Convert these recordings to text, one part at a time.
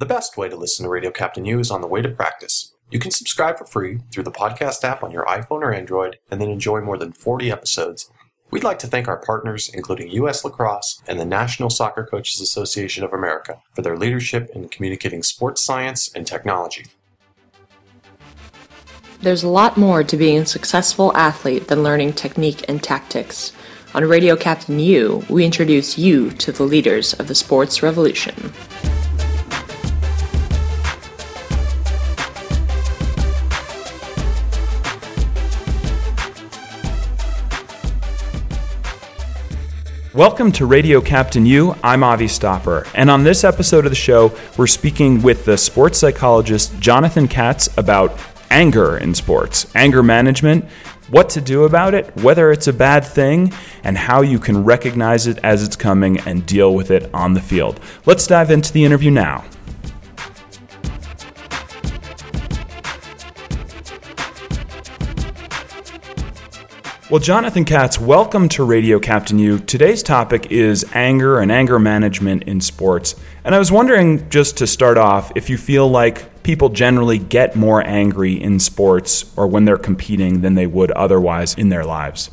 The best way to listen to Radio Captain U is on the way to practice. You can subscribe for free through the podcast app on your iPhone or Android and then enjoy more than 40 episodes. We'd like to thank our partners, including U.S. Lacrosse and the National Soccer Coaches Association of America, for their leadership in communicating sports science and technology. There's a lot more to being a successful athlete than learning technique and tactics. On Radio Captain U, we introduce you to the leaders of the sports revolution. Welcome to Radio Captain U. I'm Avi Stopper, and on this episode of the show, we're speaking with the sports psychologist Jonathan Katz about anger in sports, anger management, what to do about it, whether it's a bad thing, and how you can recognize it as it's coming and deal with it on the field. Let's dive into the interview now. Well, Jonathan Katz, welcome to Radio Captain U. Today's topic is anger and anger management in sports. And I was wondering, just to start off, if you feel like people generally get more angry in sports or when they're competing than they would otherwise in their lives.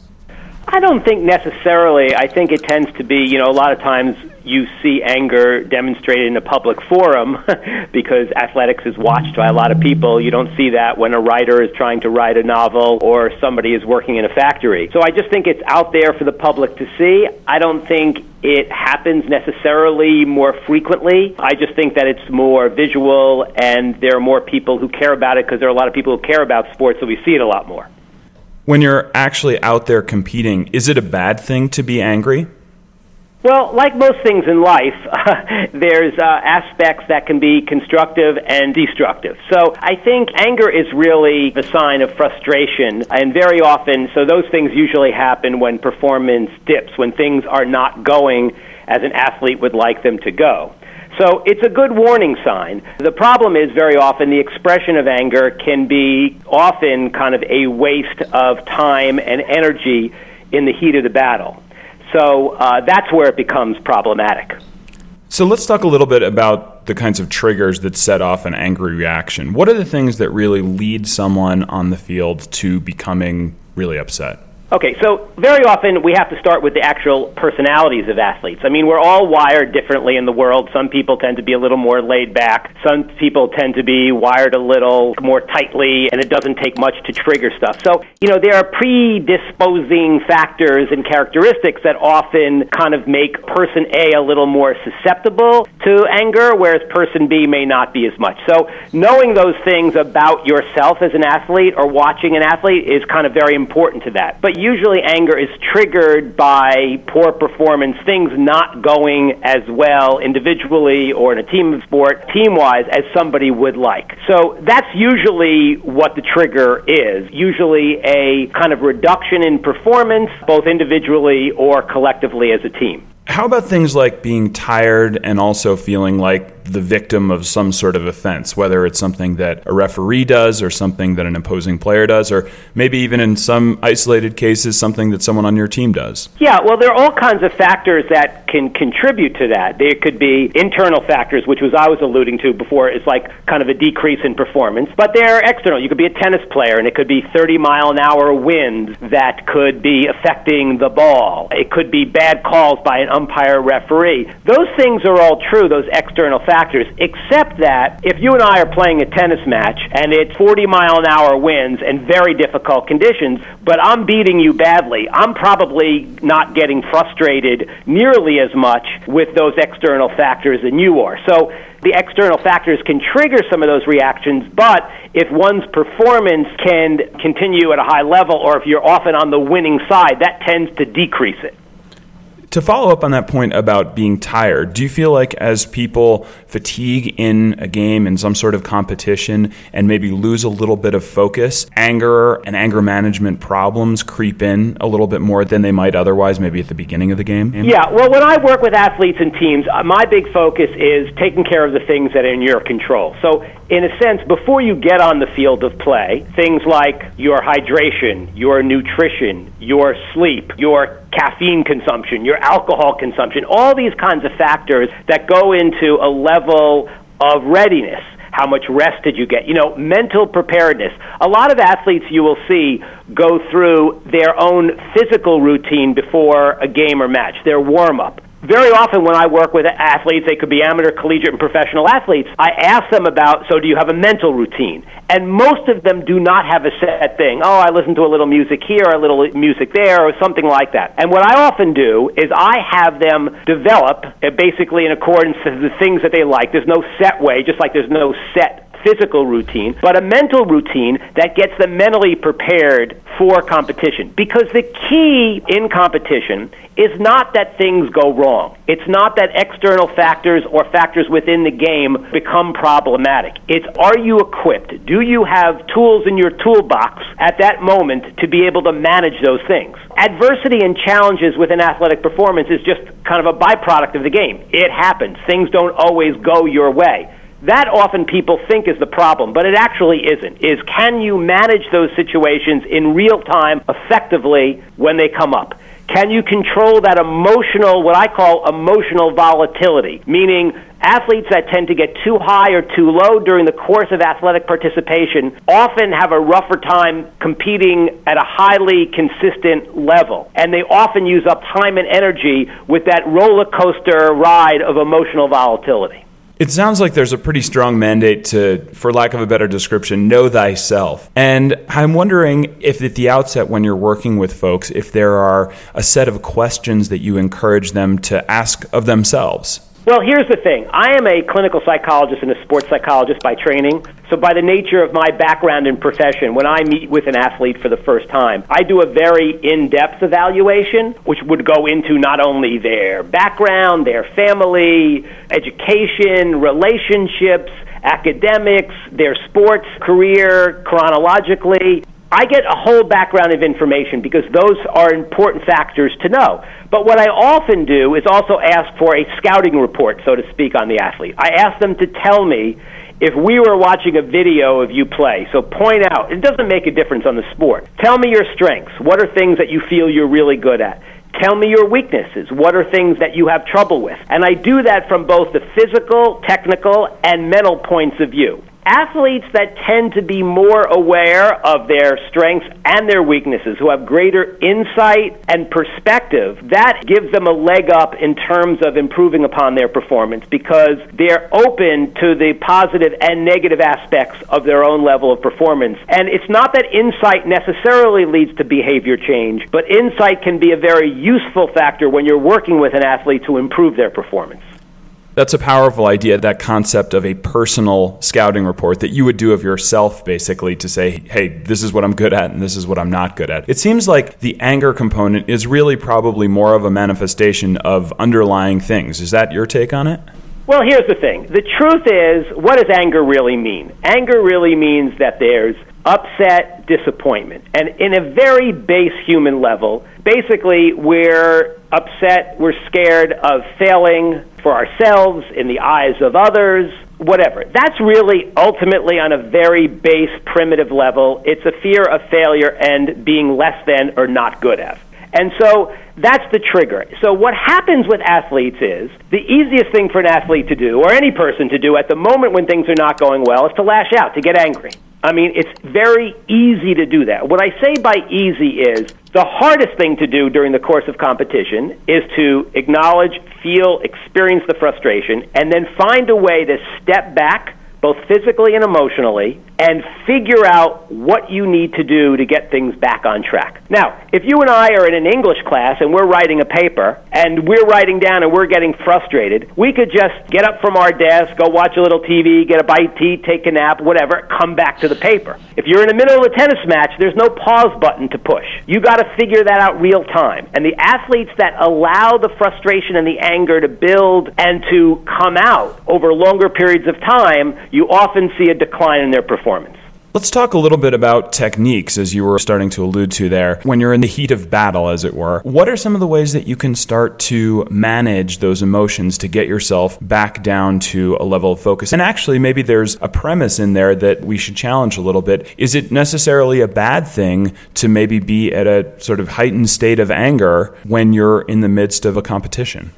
I don't think necessarily. I think it tends to be, you know, a lot of times you see anger demonstrated in a public forum because athletics is watched by a lot of people. You don't see that when a writer is trying to write a novel or somebody is working in a factory. So I just think it's out there for the public to see. I don't think it happens necessarily more frequently. I just think that it's more visual and there are more people who care about it because there are a lot of people who care about sports, so we see it a lot more. When you're actually out there competing, is it a bad thing to be angry? Well, like most things in life, there's uh, aspects that can be constructive and destructive. So I think anger is really the sign of frustration, and very often, so those things usually happen when performance dips, when things are not going as an athlete would like them to go. So it's a good warning sign. The problem is very often the expression of anger can be often kind of a waste of time and energy in the heat of the battle. So uh, that's where it becomes problematic. So let's talk a little bit about the kinds of triggers that set off an angry reaction. What are the things that really lead someone on the field to becoming really upset? Okay, so very often we have to start with the actual personalities of athletes. I mean, we're all wired differently in the world. Some people tend to be a little more laid back. Some people tend to be wired a little more tightly, and it doesn't take much to trigger stuff. So, you know, there are predisposing factors and characteristics that often kind of make person A a little more susceptible to anger, whereas person B may not be as much. So, knowing those things about yourself as an athlete or watching an athlete is kind of very important to that. But usually anger is triggered by poor performance, things not going as well individually or in a team sport, team wise, as somebody would like. So that's usually what the trigger is. Usually a kind of reduction in performance, both individually or collectively as a team. How about things like being tired and also feeling like the victim of some sort of offense, whether it's something that a referee does or something that an opposing player does, or maybe even in some isolated cases, something that someone on your team does? Yeah, well, there are all kinds of factors that can contribute to that. There could be internal factors, which was I was alluding to before. It's like kind of a decrease in performance, but there are external. You could be a tennis player, and it could be 30 mile an hour winds that could be affecting the ball. It could be bad calls by an umpire referee. Those things are all true, those external factors except that if you and I are playing a tennis match and it's 40 mile an hour winds and very difficult conditions, but I'm beating you badly, I'm probably not getting frustrated nearly as much with those external factors than you are. So the external factors can trigger some of those reactions, but if one's performance can continue at a high level or if you're often on the winning side, that tends to decrease it. To follow up on that point about being tired, do you feel like as people fatigue in a game in some sort of competition and maybe lose a little bit of focus, anger and anger management problems creep in a little bit more than they might otherwise, maybe at the beginning of the game? Yeah, well, when I work with athletes and teams, uh, my big focus is taking care of the things that are in your control. So, in a sense, before you get on the field of play, things like your hydration, your nutrition, your sleep, your caffeine consumption, your alcohol consumption, all these kinds of factors that go into a level of readiness. How much rest did you get? You know, mental preparedness. A lot of athletes you will see go through their own physical routine before a game or match, their warm up very often when I work with athletes, they could be amateur, collegiate, and professional athletes, I ask them about, so do you have a mental routine? And most of them do not have a set thing. Oh, I listen to a little music here, a little music there, or something like that. And what I often do is I have them develop, uh, basically in accordance to the things that they like. There's no set way, just like there's no set physical routine, but a mental routine that gets them mentally prepared for competition. Because the key in competition is not that things go wrong. It's not that external factors or factors within the game become problematic. It's are you equipped? Do you have tools in your toolbox at that moment to be able to manage those things? Adversity and challenges within athletic performance is just kind of a byproduct of the game. It happens. Things don't always go your way. That often people think is the problem, but it actually isn't. Is can you manage those situations in real time effectively when they come up? Can you control that emotional, what I call emotional volatility, meaning athletes that tend to get too high or too low during the course of athletic participation often have a rougher time competing at a highly consistent level. And they often use up time and energy with that roller coaster ride of emotional volatility. It sounds like there's a pretty strong mandate to, for lack of a better description, know thyself. And I'm wondering if at the outset, when you're working with folks, if there are a set of questions that you encourage them to ask of themselves. Well, here's the thing. I am a clinical psychologist and a sports psychologist by training. So, by the nature of my background and profession, when I meet with an athlete for the first time, I do a very in depth evaluation, which would go into not only their background, their family, education, relationships, academics, their sports career chronologically. I get a whole background of information because those are important factors to know. But what I often do is also ask for a scouting report, so to speak, on the athlete. I ask them to tell me if we were watching a video of you play. So point out, it doesn't make a difference on the sport. Tell me your strengths. What are things that you feel you're really good at? Tell me your weaknesses. What are things that you have trouble with? And I do that from both the physical, technical, and mental points of view athletes that tend to be more aware of their strengths and their weaknesses, who have greater insight and perspective, that gives them a leg up in terms of improving upon their performance because they're open to the positive and negative aspects of their own level of performance. And it's not that insight necessarily leads to behavior change, but insight can be a very useful factor when you're working with an athlete to improve their performance. That's a powerful idea, that concept of a personal scouting report that you would do of yourself, basically, to say, hey, this is what I'm good at and this is what I'm not good at. It seems like the anger component is really probably more of a manifestation of underlying things. Is that your take on it? Well, here's the thing. The truth is, what does anger really mean? Anger really means that there's upset, disappointment. And in a very base human level, basically, we're upset, we're scared of failing for ourselves, in the eyes of others, whatever. That's really ultimately on a very base, primitive level. It's a fear of failure and being less than or not good at. And so that's the trigger. So what happens with athletes is the easiest thing for an athlete to do, or any person to do at the moment when things are not going well, is to lash out, to get angry. I mean, it's very easy to do that. What I say by easy is the hardest thing to do during the course of competition is to acknowledge, feel, experience the frustration, and then find a way to step back, both physically and emotionally, and figure out what you need to do to get things back on track. Now, if you and I are in an English class and we're writing a paper and we're writing down and we're getting frustrated, we could just get up from our desk, go watch a little TV, get a bite to eat, take a nap, whatever, come back to the paper. If you're in the middle of a tennis match, there's no pause button to push. You got to figure that out real time. And the athletes that allow the frustration and the anger to build and to come out over longer periods of time, you often see a decline in their performance. Let's talk a little bit about techniques, as you were starting to allude to there. When you're in the heat of battle, as it were, what are some of the ways that you can start to manage those emotions to get yourself back down to a level of focus? And actually, maybe there's a premise in there that we should challenge a little bit. Is it necessarily a bad thing to maybe be at a sort of heightened state of anger when you're in the midst of a competition?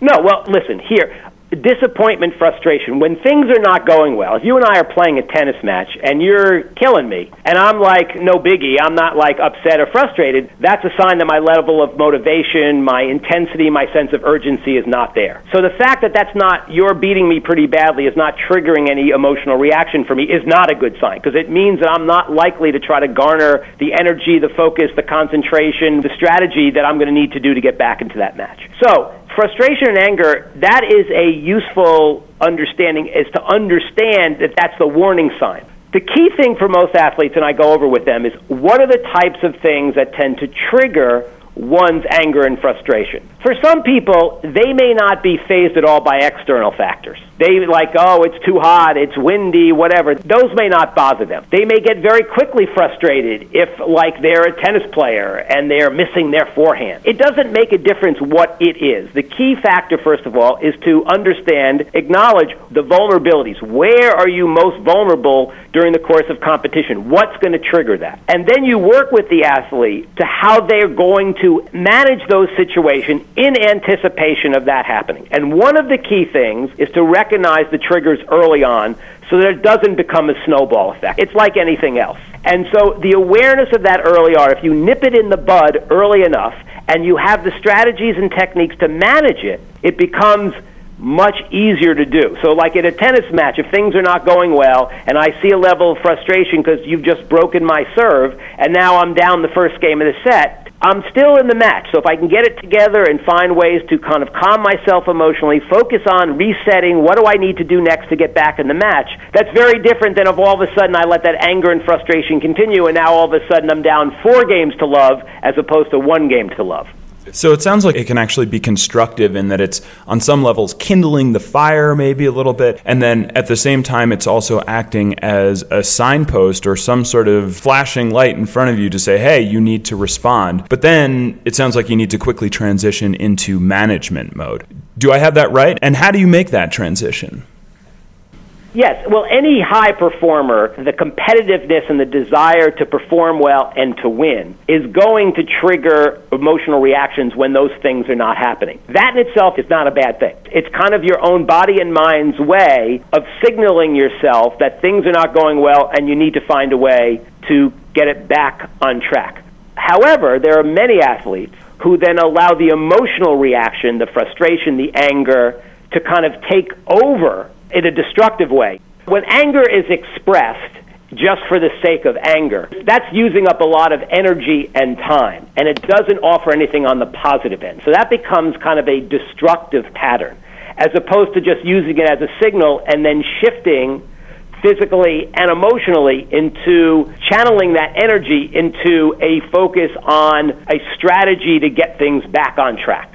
No, well, listen, here, disappointment, frustration, when things are not going well, if you and I are playing a tennis match and you're killing me, and I'm like, no biggie, I'm not like upset or frustrated, that's a sign that my level of motivation, my intensity, my sense of urgency is not there. So the fact that that's not, you're beating me pretty badly, is not triggering any emotional reaction for me, is not a good sign, because it means that I'm not likely to try to garner the energy, the focus, the concentration, the strategy that I'm going to need to do to get back into that match. So, frustration and anger, that is a useful understanding, is to understand that that's the warning sign. The key thing for most athletes, and I go over with them, is what are the types of things that tend to trigger one's anger and frustration. For some people, they may not be fazed at all by external factors. They like, oh, it's too hot, it's windy, whatever. Those may not bother them. They may get very quickly frustrated if, like, they're a tennis player and they're missing their forehand. It doesn't make a difference what it is. The key factor, first of all, is to understand, acknowledge the vulnerabilities. Where are you most vulnerable during the course of competition? What's going to trigger that? And then you work with the athlete to how they're going to manage those situations in anticipation of that happening. And one of the key things is to recognize recognize the triggers early on so that it doesn't become a snowball effect. It's like anything else. And so the awareness of that early on, if you nip it in the bud early enough and you have the strategies and techniques to manage it, it becomes much easier to do. So, like in a tennis match, if things are not going well and I see a level of frustration because you've just broken my serve and now I'm down the first game of the set, I'm still in the match. So if I can get it together and find ways to kind of calm myself emotionally, focus on resetting, what do I need to do next to get back in the match? That's very different than if all of a sudden I let that anger and frustration continue and now all of a sudden I'm down four games to love as opposed to one game to love. So it sounds like it can actually be constructive in that it's on some levels kindling the fire maybe a little bit, and then at the same time it's also acting as a signpost or some sort of flashing light in front of you to say, hey, you need to respond. But then it sounds like you need to quickly transition into management mode. Do I have that right? And how do you make that transition? Yes, well, any high performer, the competitiveness and the desire to perform well and to win is going to trigger emotional reactions when those things are not happening. That in itself is not a bad thing. It's kind of your own body and mind's way of signaling yourself that things are not going well and you need to find a way to get it back on track. However, there are many athletes who then allow the emotional reaction, the frustration, the anger, to kind of take over in a destructive way. When anger is expressed just for the sake of anger, that's using up a lot of energy and time, and it doesn't offer anything on the positive end. So that becomes kind of a destructive pattern, as opposed to just using it as a signal and then shifting physically and emotionally into channeling that energy into a focus on a strategy to get things back on track.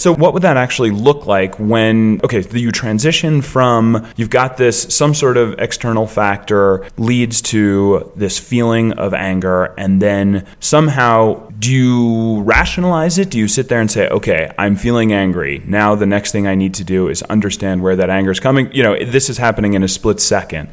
So, what would that actually look like when, okay, you transition from you've got this, some sort of external factor leads to this feeling of anger, and then somehow do you rationalize it? Do you sit there and say, okay, I'm feeling angry. Now the next thing I need to do is understand where that anger is coming? You know, this is happening in a split second.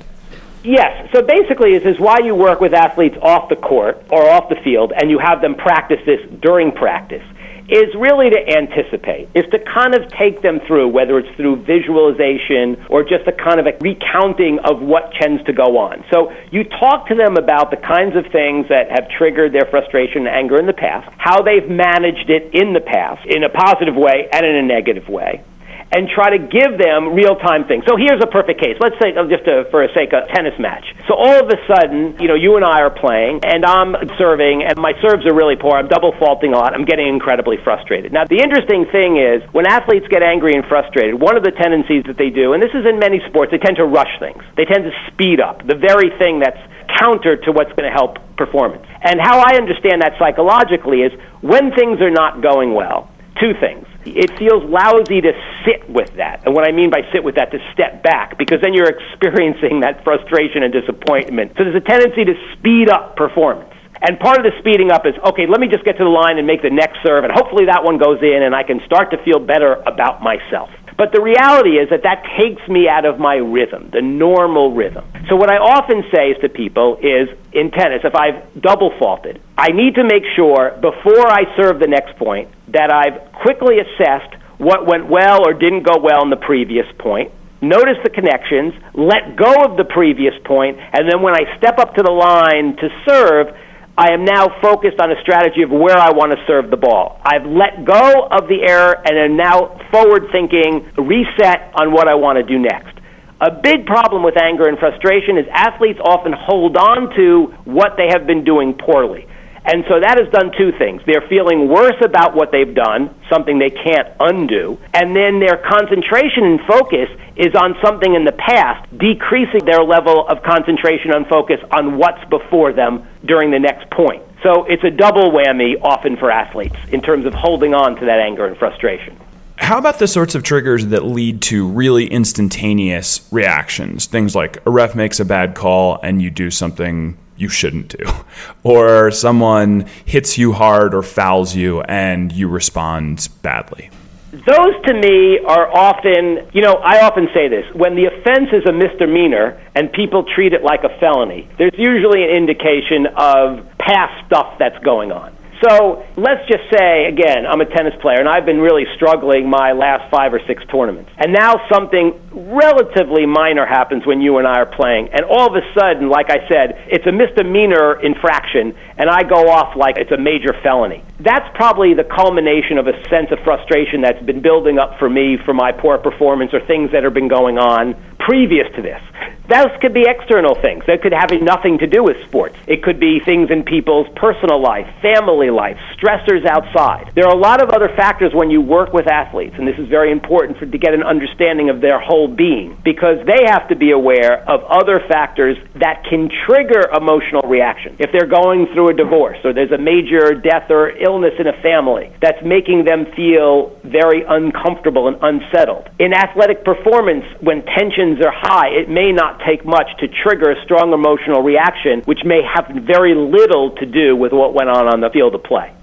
Yes. So basically, this is why you work with athletes off the court or off the field, and you have them practice this during practice is really to anticipate, is to kind of take them through, whether it's through visualization or just a kind of a recounting of what tends to go on. So you talk to them about the kinds of things that have triggered their frustration and anger in the past, how they've managed it in the past, in a positive way and in a negative way and try to give them real time things. So here's a perfect case. Let's say, just to, for a sake, a tennis match. So all of a sudden, you know, you and I are playing, and I'm serving, and my serves are really poor. I'm double faulting a lot. I'm getting incredibly frustrated. Now, the interesting thing is, when athletes get angry and frustrated, one of the tendencies that they do, and this is in many sports, they tend to rush things. They tend to speed up the very thing that's counter to what's going to help performance. And how I understand that psychologically is when things are not going well, two things it feels lousy to sit with that. And what I mean by sit with that, to step back, because then you're experiencing that frustration and disappointment. So there's a tendency to speed up performance. And part of the speeding up is, okay, let me just get to the line and make the next serve, and hopefully that one goes in, and I can start to feel better about myself. But the reality is that that takes me out of my rhythm, the normal rhythm. So what I often say to people is in tennis, if I've double faulted, I need to make sure before I serve the next point that I've quickly assessed what went well or didn't go well in the previous point, notice the connections, let go of the previous point, and then when I step up to the line to serve, I am now focused on a strategy of where I want to serve the ball. I've let go of the error and am now forward thinking, reset on what I want to do next. A big problem with anger and frustration is athletes often hold on to what they have been doing poorly. And so that has done two things. They're feeling worse about what they've done, something they can't undo, and then their concentration and focus is on something in the past, decreasing their level of concentration and focus on what's before them during the next point. So it's a double whammy often for athletes in terms of holding on to that anger and frustration. How about the sorts of triggers that lead to really instantaneous reactions? Things like a ref makes a bad call and you do something you shouldn't do, or someone hits you hard or fouls you and you respond badly. Those to me are often, you know, I often say this when the offense is a misdemeanor and people treat it like a felony, there's usually an indication of past stuff that's going on. So let's just say, again, I'm a tennis player and I've been really struggling my last five or six tournaments. And now something relatively minor happens when you and I are playing. And all of a sudden, like I said, it's a misdemeanor infraction and I go off like it's a major felony. That's probably the culmination of a sense of frustration that's been building up for me for my poor performance or things that have been going on previous to this. Those could be external things. That could have nothing to do with sports. It could be things in people's personal life, family life, stressors outside. There are a lot of other factors when you work with athletes, and this is very important for, to get an understanding of their whole being because they have to be aware of other factors that can trigger emotional reaction. If they're going through a divorce or there's a major death or illness in a family that's making them feel very uncomfortable and unsettled. In athletic performance, when tensions are high, it may not take much to trigger a strong emotional reaction, which may have very little to do with what went on on the field of play.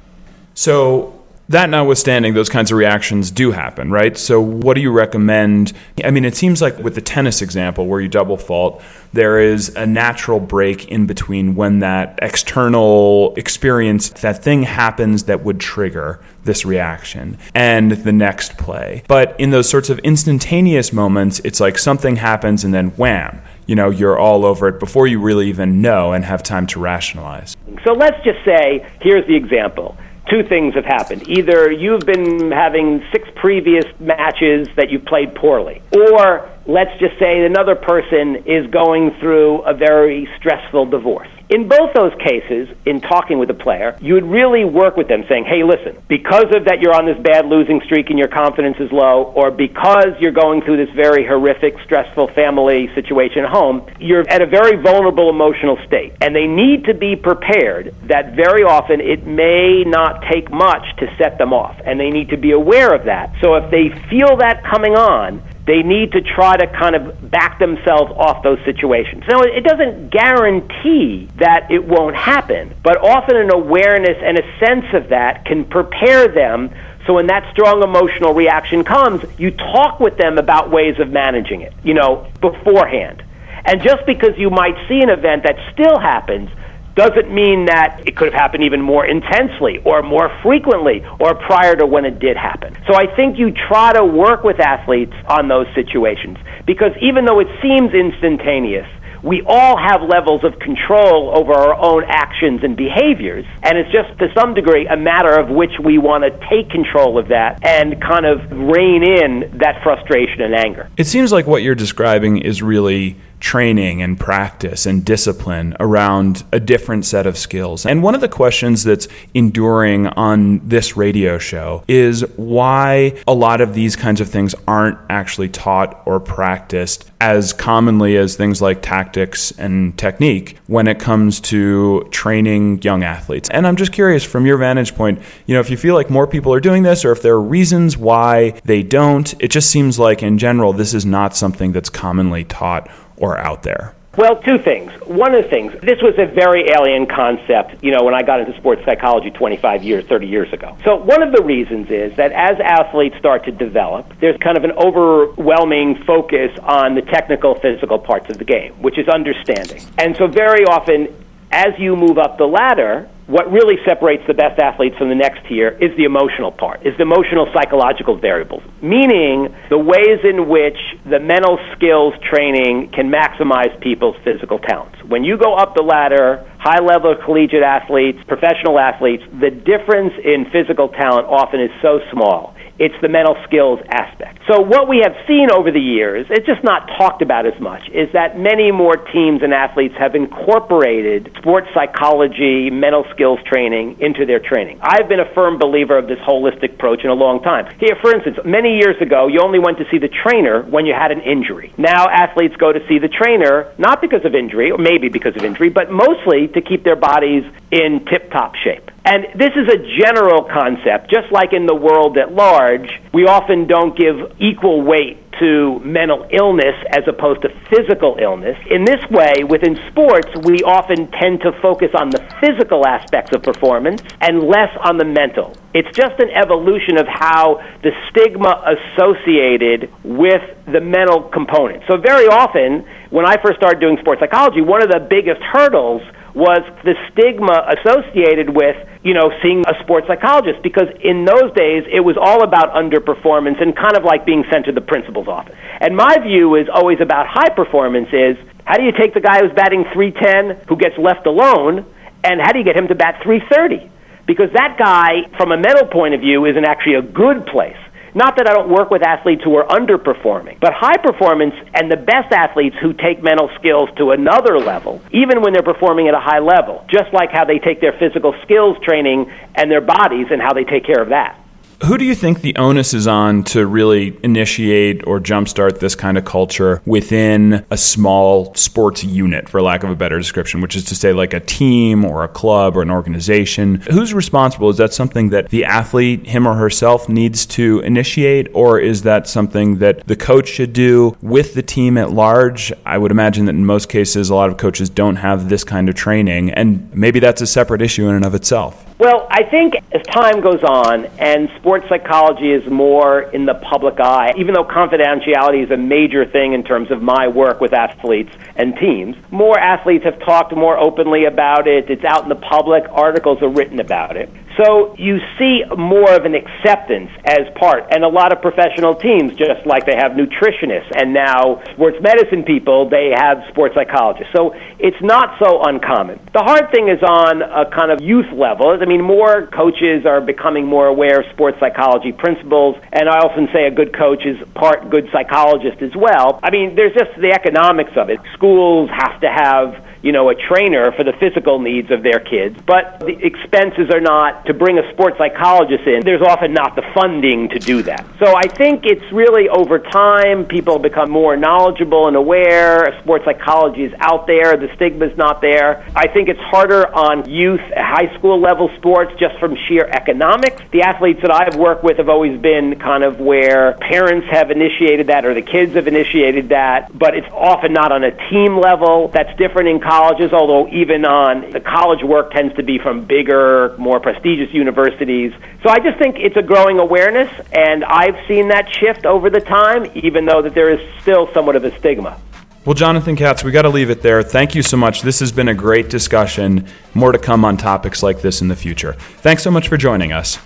So, that notwithstanding, those kinds of reactions do happen, right? So, what do you recommend? I mean, it seems like with the tennis example where you double fault, there is a natural break in between when that external experience, that thing happens that would trigger this reaction, and the next play. But in those sorts of instantaneous moments, it's like something happens and then wham, you know, you're all over it before you really even know and have time to rationalize. So, let's just say here's the example two things have happened. Either you've been having six previous matches that you've played poorly, or let's just say another person is going through a very stressful divorce. In both those cases, in talking with the player, you would really work with them saying, hey, listen, because of that you're on this bad losing streak and your confidence is low, or because you're going through this very horrific, stressful family situation at home, you're at a very vulnerable emotional state. And they need to be prepared that very often it may not take much to set them off. And they need to be aware of that. So if they feel that coming on, they need to try to kind of back themselves off those situations. Now, it doesn't guarantee that it won't happen, but often an awareness and a sense of that can prepare them so when that strong emotional reaction comes, you talk with them about ways of managing it, you know, beforehand. And just because you might see an event that still happens doesn't mean that it could have happened even more intensely or more frequently or prior to when it did happen. So I think you try to work with athletes on those situations because even though it seems instantaneous, we all have levels of control over our own actions and behaviors. And it's just to some degree a matter of which we want to take control of that and kind of rein in that frustration and anger. It seems like what you're describing is really training and practice and discipline around a different set of skills. And one of the questions that's enduring on this radio show is why a lot of these kinds of things aren't actually taught or practiced as commonly as things like tactics and technique when it comes to training young athletes. And I'm just curious from your vantage point, you know, if you feel like more people are doing this or if there are reasons why they don't, it just seems like in general this is not something that's commonly taught or out there? Well, two things. One of the things, this was a very alien concept, you know, when I got into sports psychology 25 years, 30 years ago. So, one of the reasons is that as athletes start to develop, there's kind of an overwhelming focus on the technical, physical parts of the game, which is understanding. And so, very often, as you move up the ladder, what really separates the best athletes from the next tier is the emotional part, is the emotional psychological variables, meaning the ways in which the mental skills training can maximize people's physical talents. When you go up the ladder, high level collegiate athletes, professional athletes, the difference in physical talent often is so small it's the mental skills aspect. So what we have seen over the years, it's just not talked about as much, is that many more teams and athletes have incorporated sports psychology, mental skills training into their training. I've been a firm believer of this holistic approach in a long time. Here, for instance, many years ago, you only went to see the trainer when you had an injury. Now athletes go to see the trainer not because of injury, or maybe because of injury, but mostly to keep their bodies in tip-top shape. And this is a general concept, just like in the world at large, we often don't give equal weight to mental illness as opposed to physical illness. In this way, within sports, we often tend to focus on the physical aspects of performance and less on the mental. It's just an evolution of how the stigma associated with the mental component. So, very often, when I first started doing sports psychology, one of the biggest hurdles was the stigma associated with, you know, seeing a sports psychologist because in those days it was all about underperformance and kind of like being sent to the principal's office. And my view is always about high performance is how do you take the guy who's batting 310 who gets left alone and how do you get him to bat 330? Because that guy, from a mental point of view, is in actually a good place. Not that I don't work with athletes who are underperforming, but high performance and the best athletes who take mental skills to another level, even when they're performing at a high level, just like how they take their physical skills training and their bodies and how they take care of that. Who do you think the onus is on to really initiate or jumpstart this kind of culture within a small sports unit, for lack of a better description, which is to say, like a team or a club or an organization? Who's responsible? Is that something that the athlete, him or herself, needs to initiate, or is that something that the coach should do with the team at large? I would imagine that in most cases, a lot of coaches don't have this kind of training, and maybe that's a separate issue in and of itself. Well, I think as time goes on and sports psychology is more in the public eye, even though confidentiality is a major thing in terms of my work with athletes and teams, more athletes have talked more openly about it. It's out in the public, articles are written about it. So you see more of an acceptance as part, and a lot of professional teams, just like they have nutritionists and now sports medicine people, they have sports psychologists. So it's not so uncommon. The hard thing is on a kind of youth level. I mean, more coaches are becoming more aware of sports psychology principles, and I often say a good coach is part good psychologist as well. I mean, there's just the economics of it. Schools have to have you know, a trainer for the physical needs of their kids, but the expenses are not to bring a sports psychologist in. There's often not the funding to do that. So I think it's really over time, people become more knowledgeable and aware. Sports psychology is out there, the stigma's not there. I think it's harder on youth, high school level sports just from sheer economics. The athletes that I've worked with have always been kind of where parents have initiated that or the kids have initiated that, but it's often not on a team level. That's different in college colleges, although even on the college work tends to be from bigger, more prestigious universities. So I just think it's a growing awareness, and I've seen that shift over the time, even though that there is still somewhat of a stigma. Well, Jonathan Katz, we got to leave it there. Thank you so much. This has been a great discussion. More to come on topics like this in the future. Thanks so much for joining us.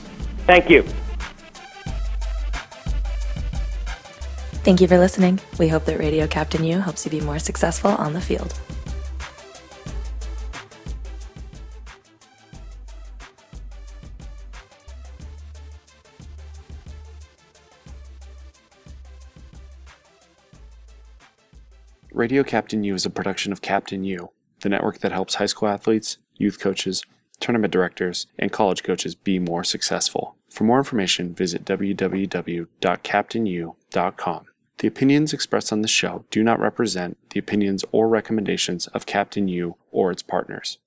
Thank you. Thank you for listening. We hope that Radio Captain U helps you be more successful on the field. Radio Captain U is a production of Captain U, the network that helps high school athletes, youth coaches, tournament directors, and college coaches be more successful. For more information, visit www.captainu.com. The opinions expressed on this show do not represent the opinions or recommendations of Captain U or its partners.